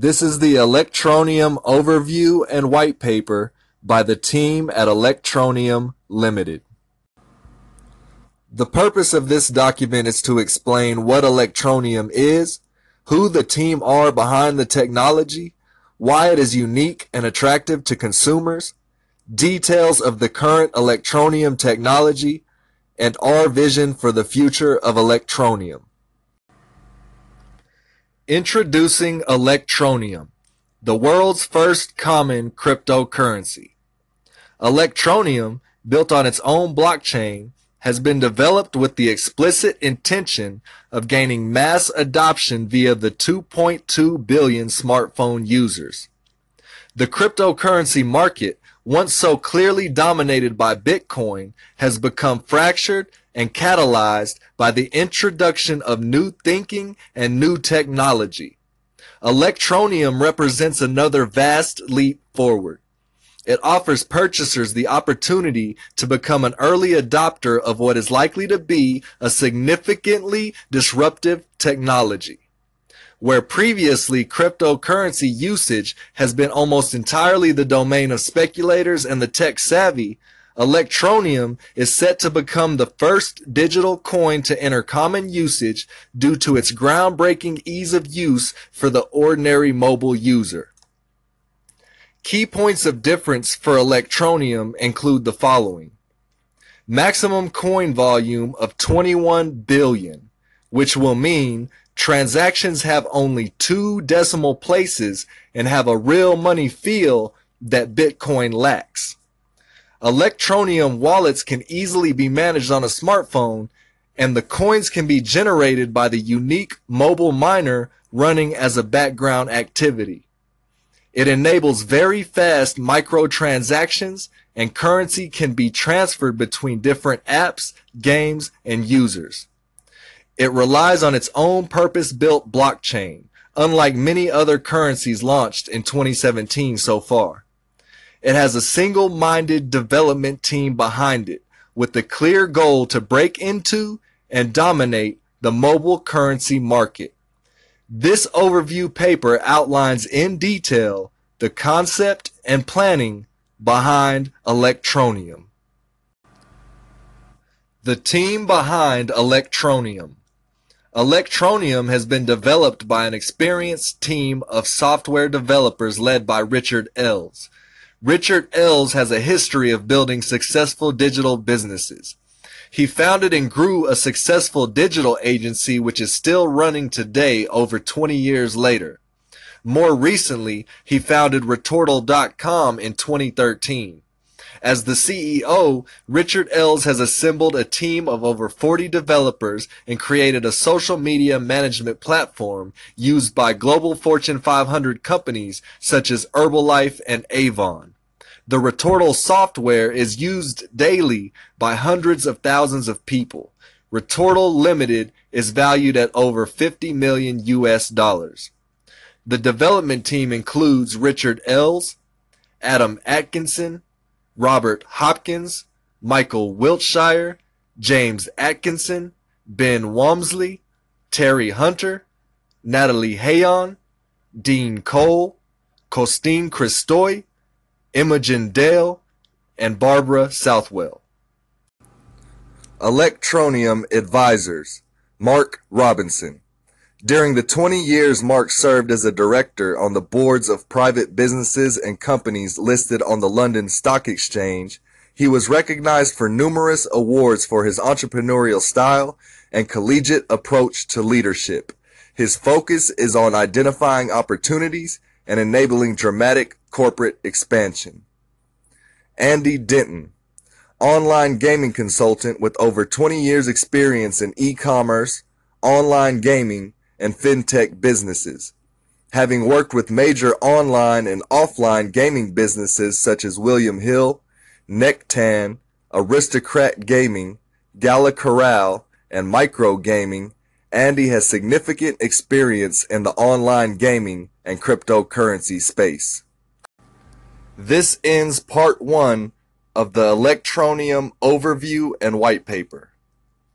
This is the Electroneum overview and white paper by the team at Electroneum Limited. The purpose of this document is to explain what Electroneum is, who the team are behind the technology, why it is unique and attractive to consumers, details of the current Electroneum technology, and our vision for the future of Electroneum. Introducing Electroneum, the world's first common cryptocurrency. Electroneum, built on its own blockchain, has been developed with the explicit intention of gaining mass adoption via the 2.2 billion smartphone users. The cryptocurrency market once so clearly dominated by Bitcoin, has become fractured and catalyzed by the introduction of new thinking and new technology. Electroneum represents another vast leap forward. It offers purchasers the opportunity to become an early adopter of what is likely to be a significantly disruptive technology where previously cryptocurrency usage has been almost entirely the domain of speculators and the tech savvy, Electroneum is set to become the first digital coin to enter common usage due to its groundbreaking ease of use for the ordinary mobile user. Key points of difference for Electroneum include the following. Maximum coin volume of 21 billion, which will mean transactions have only two decimal places and have a real money feel that Bitcoin lacks. Electroneum wallets can easily be managed on a smartphone and the coins can be generated by the unique mobile miner running as a background activity. It enables very fast microtransactions and currency can be transferred between different apps, games, and users. It relies on its own purpose-built blockchain, unlike many other currencies launched in 2017 so far. It has a single-minded development team behind it with the clear goal to break into and dominate the mobile currency market. This overview paper outlines in detail the concept and planning behind Electroneum. The team behind Electroneum. Electroneum has been developed by an experienced team of software developers led by Richard Ells. Richard Ells has a history of building successful digital businesses. He founded and grew a successful digital agency which is still running today over 20 years later. More recently, he founded Retortal.com in 2013. As the CEO, Richard Ells has assembled a team of over 40 developers and created a social media management platform used by global Fortune 500 companies such as Herbalife and Avon. The Retortal software is used daily by hundreds of thousands of people. Retortal Limited is valued at over 50 million US dollars. The development team includes Richard Ells, Adam Atkinson, Robert Hopkins, Michael Wiltshire, James Atkinson, Ben Walmsley, Terry Hunter, Natalie Hayon, Dean Cole, Costine Christoy, Imogen Dale, and Barbara Southwell. Electroneum Advisors Mark Robinson during the 20 years Mark served as a director on the boards of private businesses and companies listed on the London Stock Exchange, he was recognized for numerous awards for his entrepreneurial style and collegiate approach to leadership. His focus is on identifying opportunities and enabling dramatic corporate expansion. Andy Denton, online gaming consultant with over 20 years experience in e-commerce, online gaming, and fintech businesses. Having worked with major online and offline gaming businesses such as William Hill, Nektan, Aristocrat Gaming, Gala Coral, and Micro Gaming, Andy has significant experience in the online gaming and cryptocurrency space. This ends part one of the Electroneum overview and white paper.